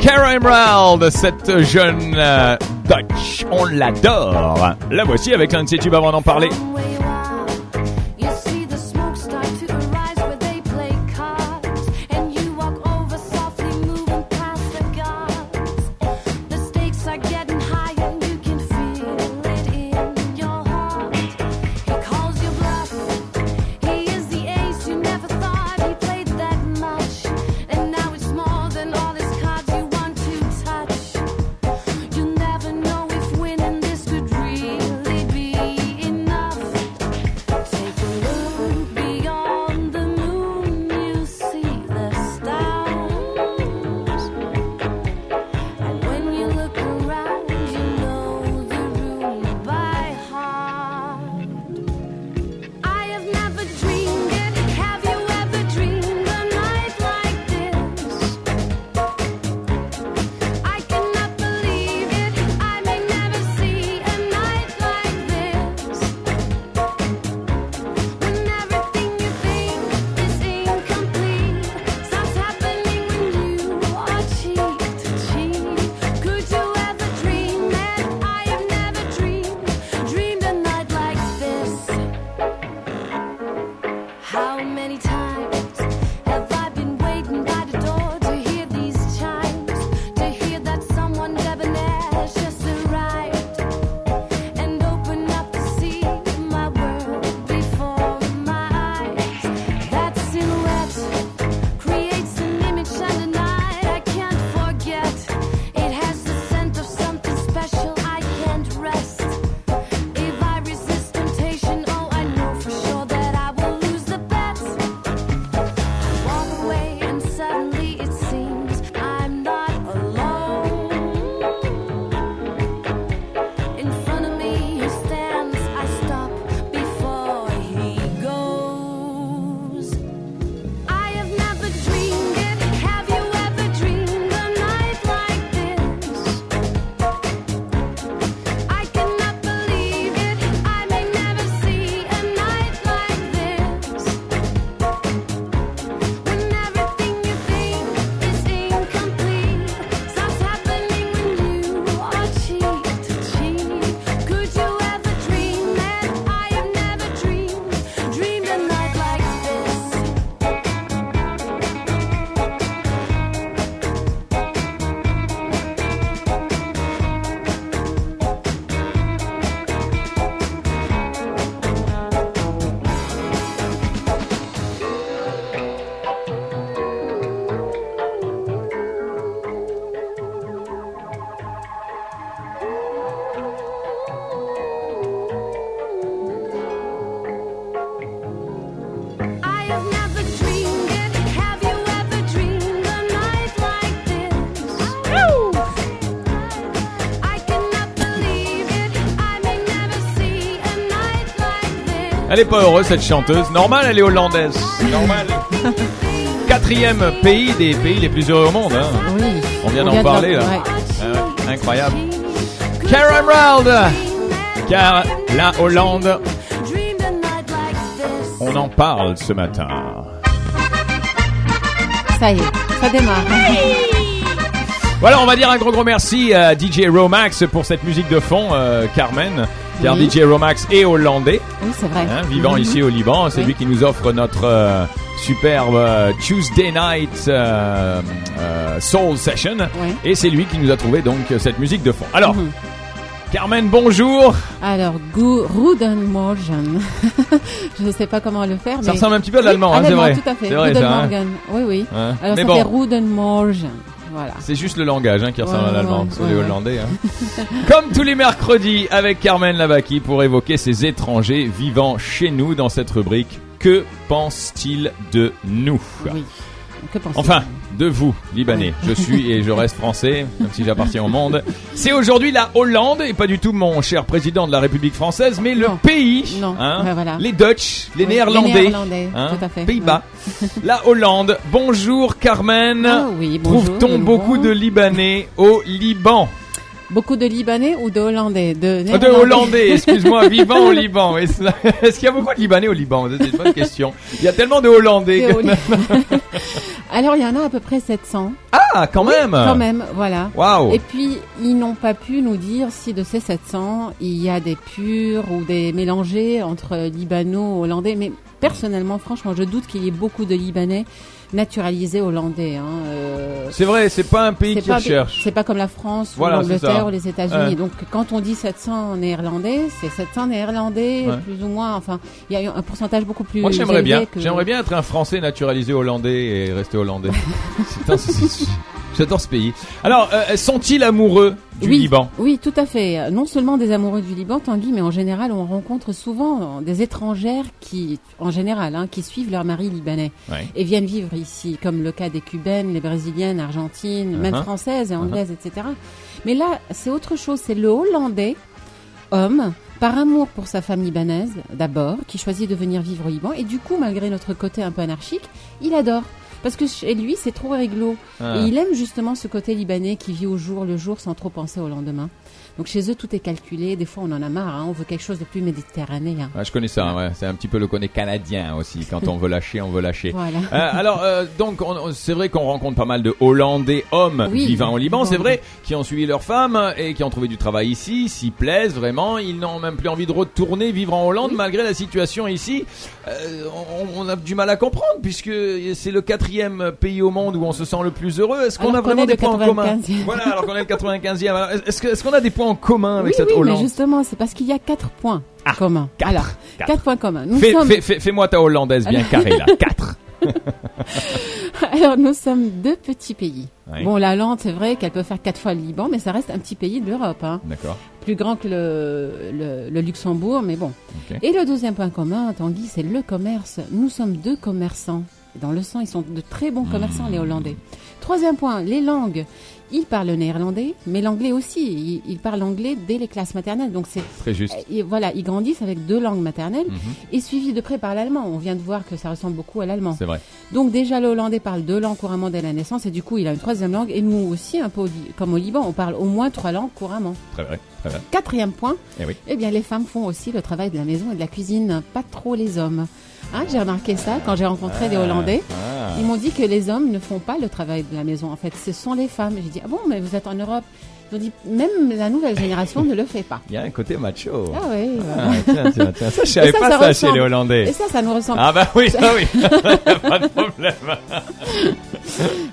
Cara Emerald, cette jeune euh, Dutch, on l'adore. La voici avec un de ses tubes avant d'en parler. Elle est pas heureuse cette chanteuse. Normal, elle est hollandaise. Normal. Quatrième pays des pays les plus heureux au monde. Hein. Oui. On vient d'en parler là. ouais. Ah incroyable. Cara Emerald. Car la Hollande, on en parle ce matin. Ça y est, ça démarre. Voilà, on va dire un gros gros merci à DJ Romax pour cette musique de fond, euh, Carmen. Car Oui. DJ Romax est hollandais, Oui, c'est vrai. hein, vivant Mhm. ici au Liban. C'est Oui. lui qui nous offre notre euh, superbe euh, Tuesday Night euh, Soul Session. Oui. Et c'est lui qui nous a trouvé donc cette musique de fond. Alors, Mhm. Carmen, bonjour. Alors, Rudenmorgen. je ne sais pas comment le faire. Ça mais... ressemble un petit peu à l'allemand, Oui, hein, c'est vrai. tout à fait. Vrai, ça, hein. Oui, oui. Ouais. Alors, Mais ça bon. fait. Voilà. C'est juste le langage hein, qui ressemble Ouais, à l'allemand, ouais, les hollandais. hein. Comme tous les mercredis avec Carmen Lavaki pour évoquer ces étrangers vivant chez nous dans cette rubrique. Que pense-t-il de nous? Oui. Que Enfin, de vous, Libanais. Je suis et je reste français, même si j'appartiens au monde. C'est aujourd'hui la Hollande, et pas du tout mon cher président de la République française, mais le Non. pays, Non. hein, Ouais, voilà. les Dutch, les Oui, Néerlandais, les Néerlandais, hein. Pays-Bas, la Hollande. Bonjour Carmen. Ah oui, Trouve-t-on beaucoup de Libanais au Liban? Beaucoup de Libanais ou de Hollandais? De, Ah, De Hollandais, excuse-moi, vivant au Liban. Est-ce est-ce qu'il y a beaucoup de Libanais au Liban? C'est une bonne question. Il y a tellement de Hollandais. Hollandais. Alors il y en a à peu près 700. Ah, quand même Quand même, voilà. Waouh Et puis, ils n'ont pas pu nous dire si de ces 700, il y a des purs ou des mélangés entre libano-hollandais. Mais personnellement, franchement, je doute qu'il y ait beaucoup de Libanais naturalisés hollandais. Hein. Euh, C'est vrai, c'est pas un pays qui recherche. c'est pas comme la France Voilà, ou l'Angleterre ou les États-Unis. Ouais. Donc, quand on dit 700 néerlandais, c'est 700 néerlandais, Ouais. plus ou moins. Enfin, il y a un pourcentage beaucoup plus Moi, j'aimerais bien. que- J'aimerais bien être un Français naturalisé hollandais et rester hollandais. C'est- J'adore ce pays. Alors, euh, sont-ils amoureux du oui, Liban? Oui, tout à fait. Non seulement des amoureux du Liban, Tanguy, mais en général, on rencontre souvent des étrangères qui, en général, hein, qui suivent leur mari libanais Ouais. et viennent vivre ici, comme le cas des Cubaines, les Brésiliennes, Argentines, même Uh-huh. françaises et anglaises, etc. Mais là, c'est autre chose. C'est le Hollandais, homme, par amour pour sa femme libanaise, d'abord, qui choisit de venir vivre au Liban. Et du coup, malgré notre côté un peu anarchique, il adore. Parce que chez lui, c'est trop réglo. Ah. Et il aime justement ce côté libanais qui vit au jour le jour sans trop penser au lendemain. Donc chez eux, tout est calculé. Des fois, on en a marre. hein. On veut quelque chose de plus méditerranéen. Je connais ça, ouais. c'est un petit peu le connaît canadien aussi. Quand on veut lâcher, on veut lâcher. Voilà. Euh, alors, euh, donc, on- on- c'est vrai qu'on rencontre pas mal de Hollandais hommes Oui, vivant au Liban, c'est vrai, qui ont suivi leur femme et qui ont trouvé du travail ici, s'y plaisent vraiment. Ils n'ont même plus envie de retourner vivre en Hollande Oui. malgré la situation ici. Euh, on, on a du mal à comprendre puisque c'est le quatrième pays au monde où on se sent le plus heureux. Est-ce qu'on a qu'on vraiment est des points en commun 95e. Voilà, alors qu'on est le 95e. Alors, Est-ce que- est-ce qu'on a des points en commun avec oui, cette oui, mais Hollande justement, c'est parce qu'il y a quatre points Ah, communs. quatre, Alors, quatre. quatre points communs. Nous Fais- sommes, fais- fais- Fais-moi ta hollandaise bien carrée là. 4. alors nous sommes deux petits pays. Bon, la Hollande, c'est vrai qu'elle peut faire quatre fois le Liban, mais ça reste un petit pays de l'Europe. Hein. D'accord. Plus grand que le, le, le Luxembourg, mais bon. Et le deuxième point commun, Tanguy, c'est le commerce. Nous sommes deux commerçants. Dans le sang, ils sont de très bons commerçants, les Hollandais. Troisième point, les langues. Ils parlent le néerlandais, mais l'anglais aussi. Ils, ils parlent anglais dès les classes maternelles. Donc c'est Très juste. et voilà, ils grandissent avec deux langues maternelles Mhm. et suivis de près par l'allemand. On vient de voir que ça ressemble beaucoup à l'allemand. C'est vrai. Donc déjà le hollandais parle deux langues couramment dès la naissance et du coup il a une troisième langue et nous aussi un peu comme au Liban on parle au moins trois langues couramment. Très vrai. Très vrai. Quatrième point, Eh oui. eh bien les femmes font aussi le travail de la maison et de la cuisine, pas trop les hommes. Hein, j'ai remarqué ça quand j'ai rencontré des Hollandais. Ah. Ils m'ont dit que les hommes ne font pas le travail de la maison. En fait, ce sont les femmes. J'ai dit ah bon mais vous êtes en Europe. Ils ont dit même la nouvelle génération ne le fait pas. Il y a un côté macho. Ah oui. Ah, tiens, tiens, tiens. Ça, je savais pas ça chez les Hollandais. Et ça, ça nous ressemble. Ah bah oui, ça oui. pas de problème.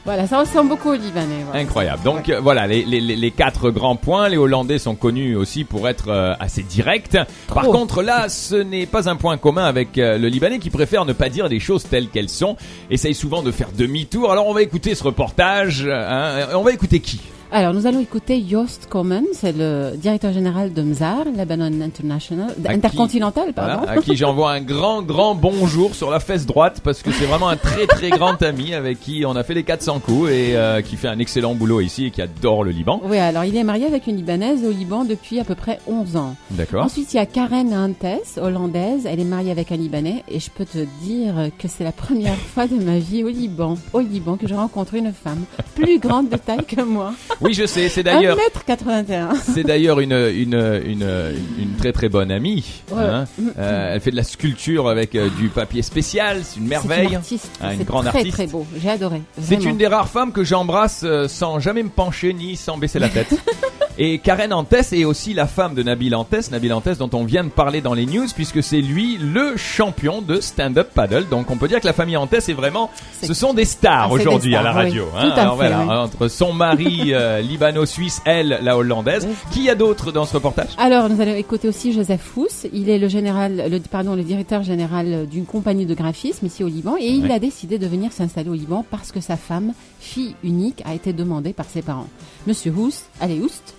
Voilà, ça ressemble beaucoup aux Libanais. voilà. Incroyable. Donc euh, voilà, les, les, les- quatre grands points. Les Hollandais sont connus aussi pour être euh, assez directs. Par contre, là, ce n'est pas un point commun avec euh, le Libanais qui préfère ne pas dire les choses telles qu'elles sont. Essaye souvent de faire demi-tour. Alors on va écouter ce reportage. hein. on va écouter qui? Alors, nous allons écouter Joost Komen, c'est le directeur général de MZAR, Lebanon International, À qui- Intercontinental, Voilà, pardon. à qui j'envoie un grand, grand bonjour sur la fesse droite parce que c'est vraiment un très, très grand ami avec qui on a fait les 400 coups et euh, qui fait un excellent boulot ici et qui adore le Liban. Oui, alors il est marié avec une Libanaise au Liban depuis à peu près 11 ans. D'accord. Ensuite, il y a Karen Hantes, hollandaise. Elle est mariée avec un Libanais et je peux te dire que c'est la première fois de ma vie au Liban, au Liban, que je rencontre une femme plus grande de taille que moi. Oui, je sais, c'est d'ailleurs 1m81. C'est d'ailleurs une, une, une, une très très bonne amie. Ouais. hein. Euh, elle fait de la sculpture avec euh, du papier spécial, c'est une C'est merveille. une artiste. Ah, une grande très artiste. très beau. J'ai adoré. C'est une des rares femmes que j'embrasse euh, sans jamais me pencher ni sans baisser la tête. Et Karen Antes est aussi la femme de Nabil Antes, Nabil Antes dont on vient de parler dans les news puisque c'est lui le champion de stand-up paddle. Donc on peut dire que la famille Antes est vraiment, ce sont des stars Ah, aujourd'hui à la radio. oui. hein. Tout à Alors fait, voilà, oui. entre son mari euh, libano-suisse, elle la hollandaise. Oui. Qui y a d'autre dans ce reportage? Alors, nous allons écouter aussi Joseph Fous. Il est le général, le, pardon, le directeur général d'une compagnie de graphisme ici au Liban et il a décidé de venir s'installer au Liban parce que sa femme, fille unique, a été demandée par ses parents. Monsieur Hous, allez Oust,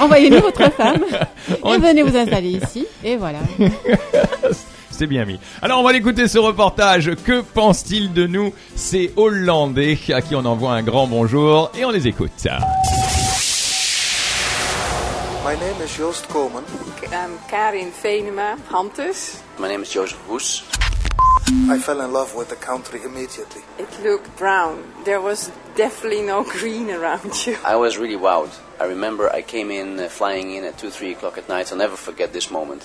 envoyez-nous votre femme On- et venez vous installer ici. Et voilà. C'est bien mis. Alors on va l'écouter ce reportage. Que pense-t-il de nous? Ces Hollandais à qui on envoie un grand bonjour et on les écoute. My name is Joost Komen. I'm Karin Venema, Hantes. My name is Joseph Hoes. I fell in love with the country immediately. It looked brown. There was definitely no green around you. I was really wowed. I remember I came in, uh, flying in at 2, 3 o'clock at night. I'll never forget this moment.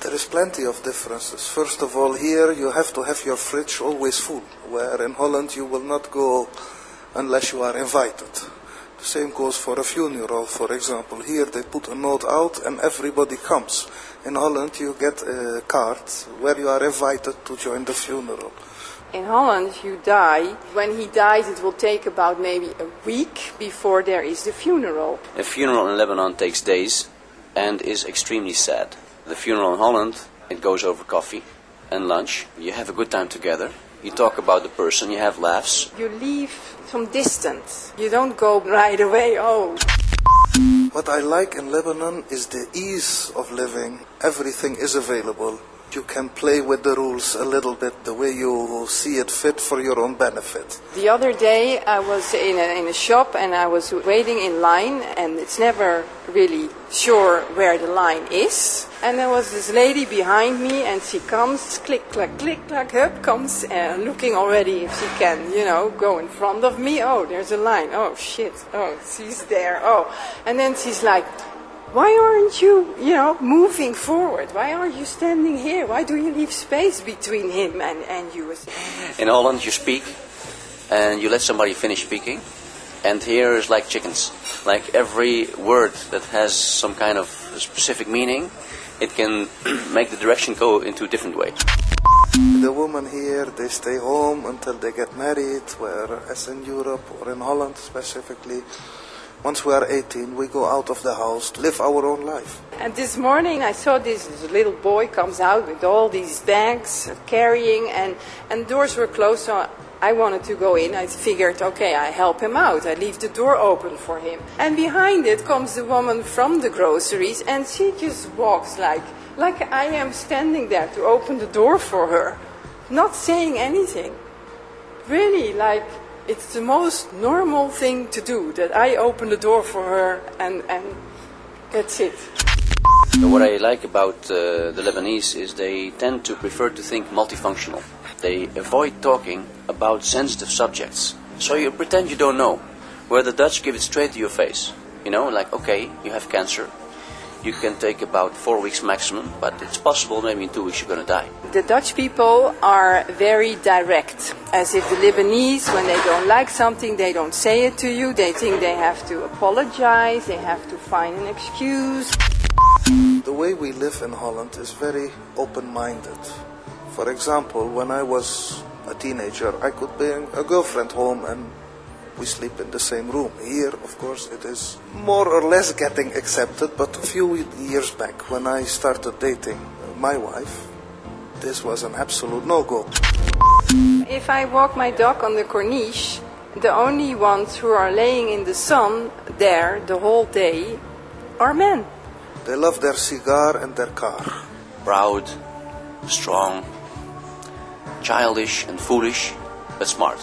There is plenty of differences. First of all, here you have to have your fridge always full, where in Holland you will not go unless you are invited. The same goes for a funeral, for example. Here they put a note out and everybody comes. In Holland you get a card where you are invited to join the funeral. In Holland, you die. When he dies, it will take about maybe a week before there is the funeral. A funeral in Lebanon takes days and is extremely sad. The funeral in Holland, it goes over coffee and lunch. You have a good time together. You talk about the person, you have laughs. You leave some distance. You don't go right away, oh, What I like in Lebanon is the ease of living. Everything is available. You can play with the rules a little bit the way you see it fit for your own benefit. The other day I was in a, in a shop and I was waiting in line and it's never really sure where the line is. And there was this lady behind me and she comes, click, clack, click, clack, up comes, uh, looking already if she can, you know, go in front of me. Oh, there's a line. Oh, shit. Oh, she's there. Oh. And then she's like, why aren't you, you know, moving forward? Why are you standing here? Why do you leave space between him and, and you? In Holland, you speak and you let somebody finish speaking. And here is like chickens. Like every word that has some kind of specific meaning, it can make the direction go into a different way. The women here, they stay home until they get married, whereas in Europe or in Holland specifically, once we are 18, we go out of the house to live our own life. And this morning I saw this, little boy comes out with all these bags carrying and, and doors were closed so I wanted to go in. I figured, okay, I help him out. I leave the door open for him. And behind it comes the woman from the groceries and she just walks like, like I am standing there to open the door for her, not saying anything. Really, like it's the most normal thing to do that I open the door for her and, and that's it. What I like about uh, the Lebanese is they tend to prefer to think multifunctional. They avoid talking about sensitive subjects. So you pretend you don't know. Where the Dutch give it straight to your face. You know, like, okay, you have cancer. You can take about four weeks maximum, but it's possible maybe in two weeks you're going to die. The Dutch people are very direct, as if the Lebanese, when they don't like something, they don't say it to you. They think they have to apologize, they have to find an excuse. The way we live in Holland is very open minded. For example, when I was a teenager, I could bring a girlfriend home and we sleep in the same room. Here, of course, it is more or less getting accepted, but a few years back, when I started dating my wife, this was an absolute no go. If I walk my dog on the corniche, the only ones who are laying in the sun there the whole day are men. They love their cigar and their car. Proud, strong, childish and foolish, but smart.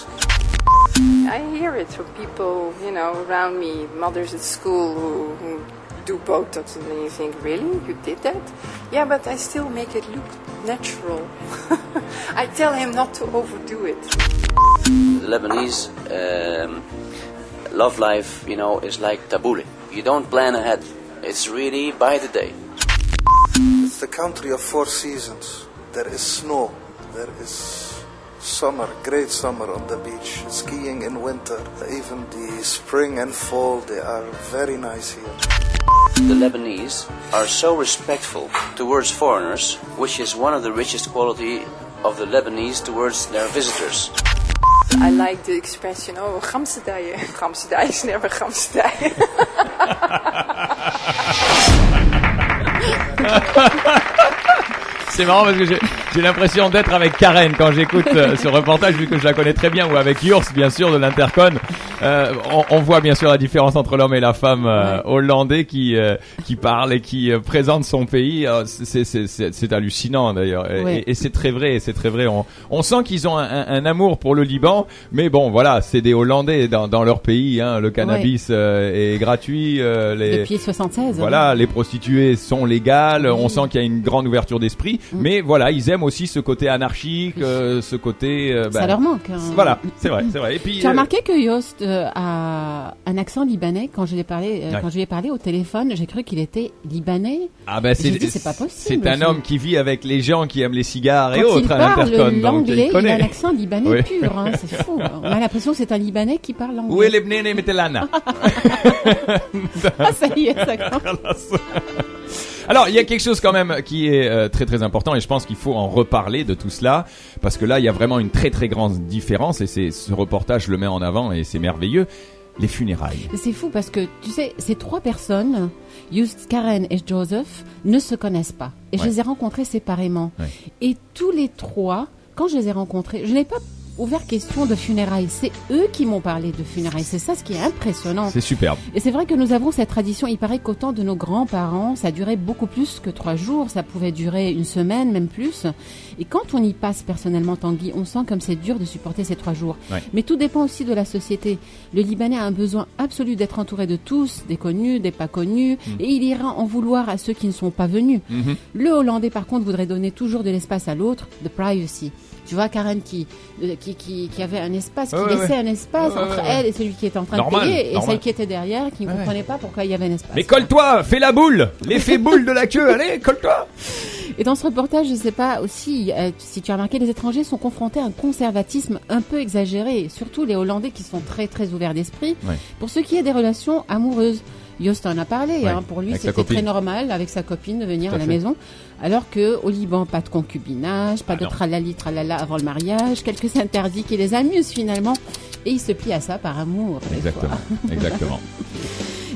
I hear it from people, you know, around me, mothers at school who, who do Botox, and then you think, really, you did that? Yeah, but I still make it look natural. I tell him not to overdo it. The Lebanese um, love life, you know, is like tabbouleh. You don't plan ahead. It's really by the day. It's the country of four seasons. There is snow, there is summer, great summer on the beach, skiing in winter, even the spring and fall, they are very nice here. The Lebanese are so respectful towards foreigners, which is one of the richest quality of the Lebanese towards their visitors. I like the expression, oh, gamsedijen. Gamsedijen is never gamsedijen. C'est marrant parce que j'ai l'impression d'être avec Karen quand j'écoute euh, ce reportage vu que je la connais très bien ou avec Yurs bien sûr de l'Intercon. Euh, on, on voit bien sûr la différence entre l'homme et la femme euh, hollandais qui euh, qui parle et qui euh, présente son pays. C'est hallucinant d'ailleurs et, Ouais. et- et c'est très vrai, c'est très vrai. On, on sent qu'ils ont un, un- un amour pour le Liban, mais bon voilà, c'est des Hollandais dans, dans leur pays. Hein, le cannabis est gratuit. les, Depuis 76. voilà, les prostituées sont légales. On sent qu'il y a une grande ouverture d'esprit, Mm. mais voilà, ils aiment aussi ce côté anarchique, euh, ce côté. euh, Ça bah, leur manque. hein. Voilà, c'est vrai, c'est vrai. Et puis. Tu as euh, remarqué que Yost euh, a, un accent libanais quand je l'ai parlé, euh, Ouais. quand je lui ai parlé au téléphone. J'ai cru qu'il était libanais. Ah ben c'est pas possible, C'est un homme qui vit avec les gens qui aiment les cigares et Quand il autres à parle l'intercom. donc l'anglais, il a connaît. un accent libanais Oui. pur. hein, c'est fou. On a l'impression que c'est un libanais qui parle Où est anglais. les bnene metelana Ah, ça y est, ça commence. Alors, il y a quelque chose quand même qui est euh, très très important et je pense qu'il faut en reparler de tout cela parce que là, il y a vraiment une très très grande différence et c'est ce reportage le met en avant et c'est merveilleux. Les funérailles. C'est fou parce que, tu sais, ces trois personnes, Just, Karen et Joseph, ne se connaissent pas. Et je les ai rencontrés séparément. Ouais. Et tous les trois, quand je les ai rencontrés, je n'ai pas ouvert question de funérailles. C'est eux qui m'ont parlé de funérailles. C'est ça ce qui est impressionnant. C'est superbe. Et c'est vrai que nous avons cette tradition. Il paraît qu'autant de nos grands-parents, ça durait beaucoup plus que trois jours. Ça pouvait durer une semaine, même plus. Et quand on y passe personnellement, Tanguy, on sent comme c'est dur de supporter ces trois jours. Ouais. Mais tout dépend aussi de la société. Le Libanais a un besoin absolu d'être entouré de tous, des connus, des pas connus, et il ira en vouloir à ceux qui ne sont pas venus. Mhm. Le Hollandais, par contre, voudrait donner toujours de l'espace à l'autre, de privacy. Tu vois, Karen qui, euh, qui, qui, qui avait un espace, qui Ouais, laissait ouais. un espace Ouais, entre ouais. elle et celui qui était en train Normal, de payer, et celle qui était derrière, qui ne Ouais, comprenait pas pourquoi il y avait un espace. Mais colle-toi, fais la boule, l'effet boule de la queue, allez, colle-toi. Et dans ce reportage, je sais pas aussi euh, si tu as remarqué, les étrangers sont confrontés à un conservatisme un peu exagéré, surtout les Hollandais qui sont très très ouverts d'esprit. Ouais. Pour ce qui est des relations amoureuses, Yost en a parlé. Ouais, hein, pour lui, c'était très normal avec sa copine de venir à à la fait. maison. Alors que au Liban, pas de concubinage, pas Ah de non. tralali tralala avant le mariage, quelques interdits qui les amusent finalement, et ils se plient à ça par amour. Exactement, exactement.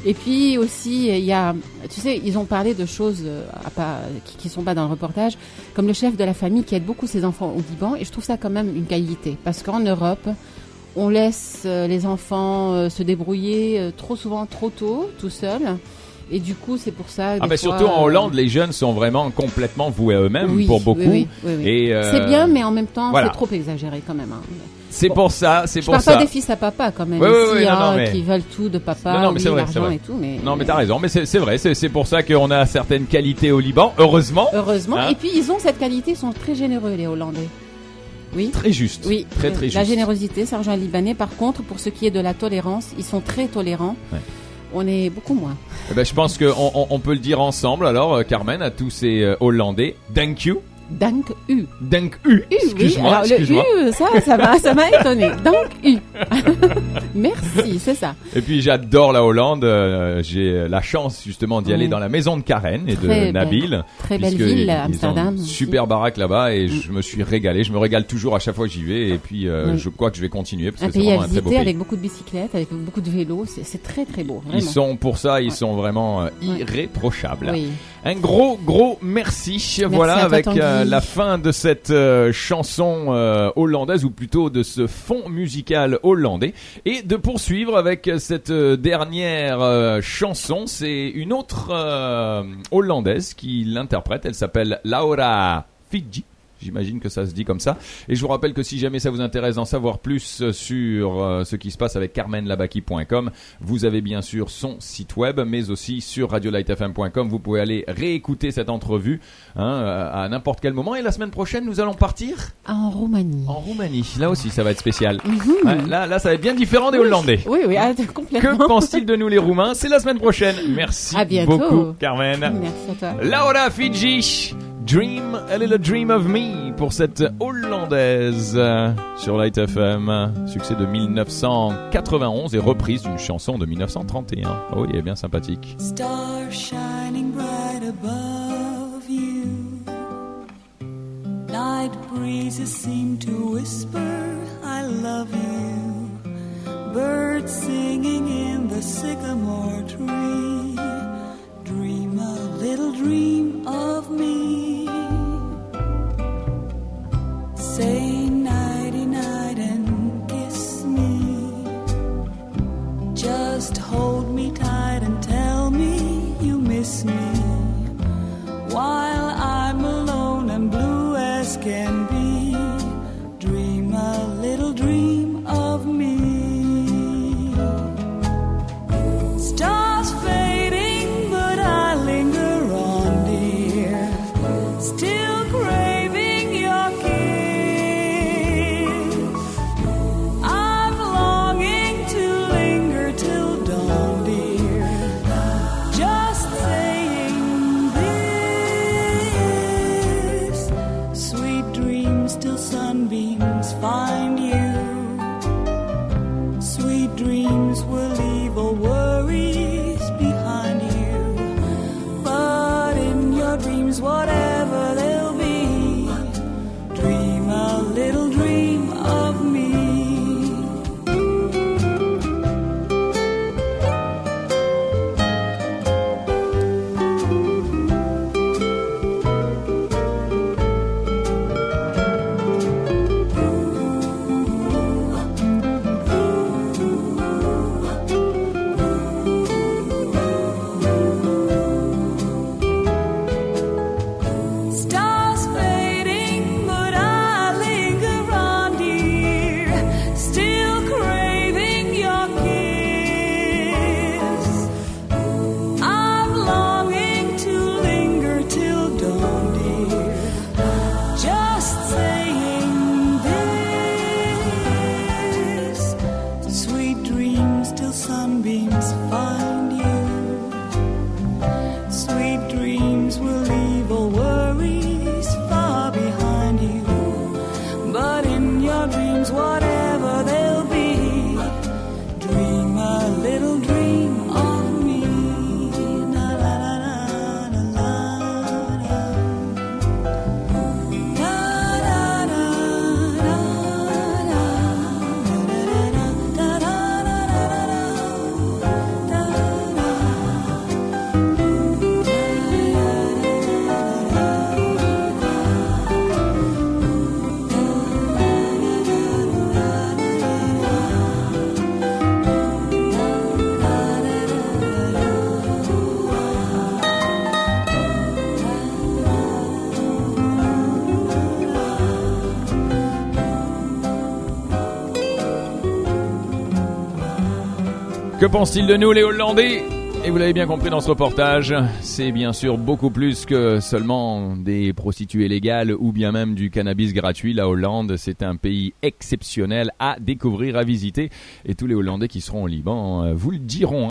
Et puis aussi, il y a, tu sais, ils ont parlé de choses euh, à pas, qui, qui sont pas dans le reportage, comme le chef de la famille qui aide beaucoup ses enfants au Liban, et je trouve ça quand même une qualité, parce qu'en Europe, on laisse euh, les enfants euh, se débrouiller euh, trop souvent, trop tôt, tout seuls, et du coup, c'est pour ça. Ah des ben fois, surtout en euh, Hollande, les jeunes sont vraiment complètement voués à eux-mêmes oui, pour beaucoup. oui, oui. Et euh, C'est bien, mais en même temps, voilà. c'est trop exagéré quand même. hein. c'est bon. pour ça, c'est Je pour parle ça. pas des fils à papa quand même ici, non, hein, non, mais- qui veulent tout de papa, Non, mais vrai, l'argent et tout, mais Non, mais t'as raison, mais c'est c'est vrai, c'est c'est pour ça qu'on a certaines qualités au Liban, heureusement. Heureusement. Hein Et puis ils ont cette qualité, ils sont très généreux les Hollandais. Oui. Très juste. Oui, Très, très la générosité, ça rejoint Libanais. Par contre, pour ce qui est de la tolérance, ils sont très tolérants. Ouais. On est beaucoup moins. Eh ben, je pense qu'on on, on peut le dire ensemble, alors, euh, Carmen, à tous ces euh, Hollandais. Thank you. Dank U. You. U, oui. Excuse-moi, Alors le excuse-moi. U, ça, ça m'a, ça m'a étonné. Dank U. Merci, c'est ça. Et puis j'adore la Hollande. euh, J'ai la chance justement d'y aller dans la maison de Karen et de belle- Nabil. Très belle ville, ils Amsterdam. super baraque là-bas et je me suis régalé. Je me régale toujours à chaque fois que j'y vais et puis euh, je crois que je vais continuer parce Un que c'est à vraiment un très beau pays. avec beaucoup de bicyclettes, avec beaucoup de vélos. C'est, très très beau. Vraiment. Ils sont pour ça, ils Ouais. sont vraiment euh, irréprochables. Oui. Un gros gros merci. voilà avec euh, la fin de cette euh, chanson euh, hollandaise ou plutôt de ce fond musical hollandais et de poursuivre avec cette dernière chanson. C'est une autre hollandaise qui l'interprète. Elle s'appelle Laura Fiji. J'imagine que ça se dit comme ça. Et je vous rappelle que si jamais ça vous intéresse d'en savoir plus euh, sur euh, ce qui se passe avec carmenlabaki.com, vous avez bien sûr son site web, mais aussi sur radiolightfm.com. Vous pouvez aller réécouter cette entrevue hein, à n'importe quel moment. Et la semaine prochaine, nous allons partir En Roumanie. en Roumanie. Là aussi, ça va être spécial. Mhm. Ouais, là, là, ça va être bien différent des Hollandais. Oui, oui, ah, complètement. Que pensent-ils de nous les Roumains? C'est la semaine prochaine. Merci À bientôt. beaucoup, Carmen. Merci à toi. Laura Fiji, Dream, a little dream of me pour cette hollandaise sur Light FM. Succès de 1991 et reprise d'une chanson de 1931. Oh, il est bien sympathique. Star shining bright above you. Night breezes seem to whisper, I love you. Birds singing in the sycamore tree. Dream a little dream of me. Que pense-t-il de nous, les Hollandais Et vous l'avez bien compris dans ce reportage, c'est bien sûr beaucoup plus que seulement des prostituées légales ou bien même du cannabis gratuit. La Hollande, c'est un pays exceptionnel à découvrir, à visiter. Et tous les Hollandais qui seront au Liban euh, vous le diront.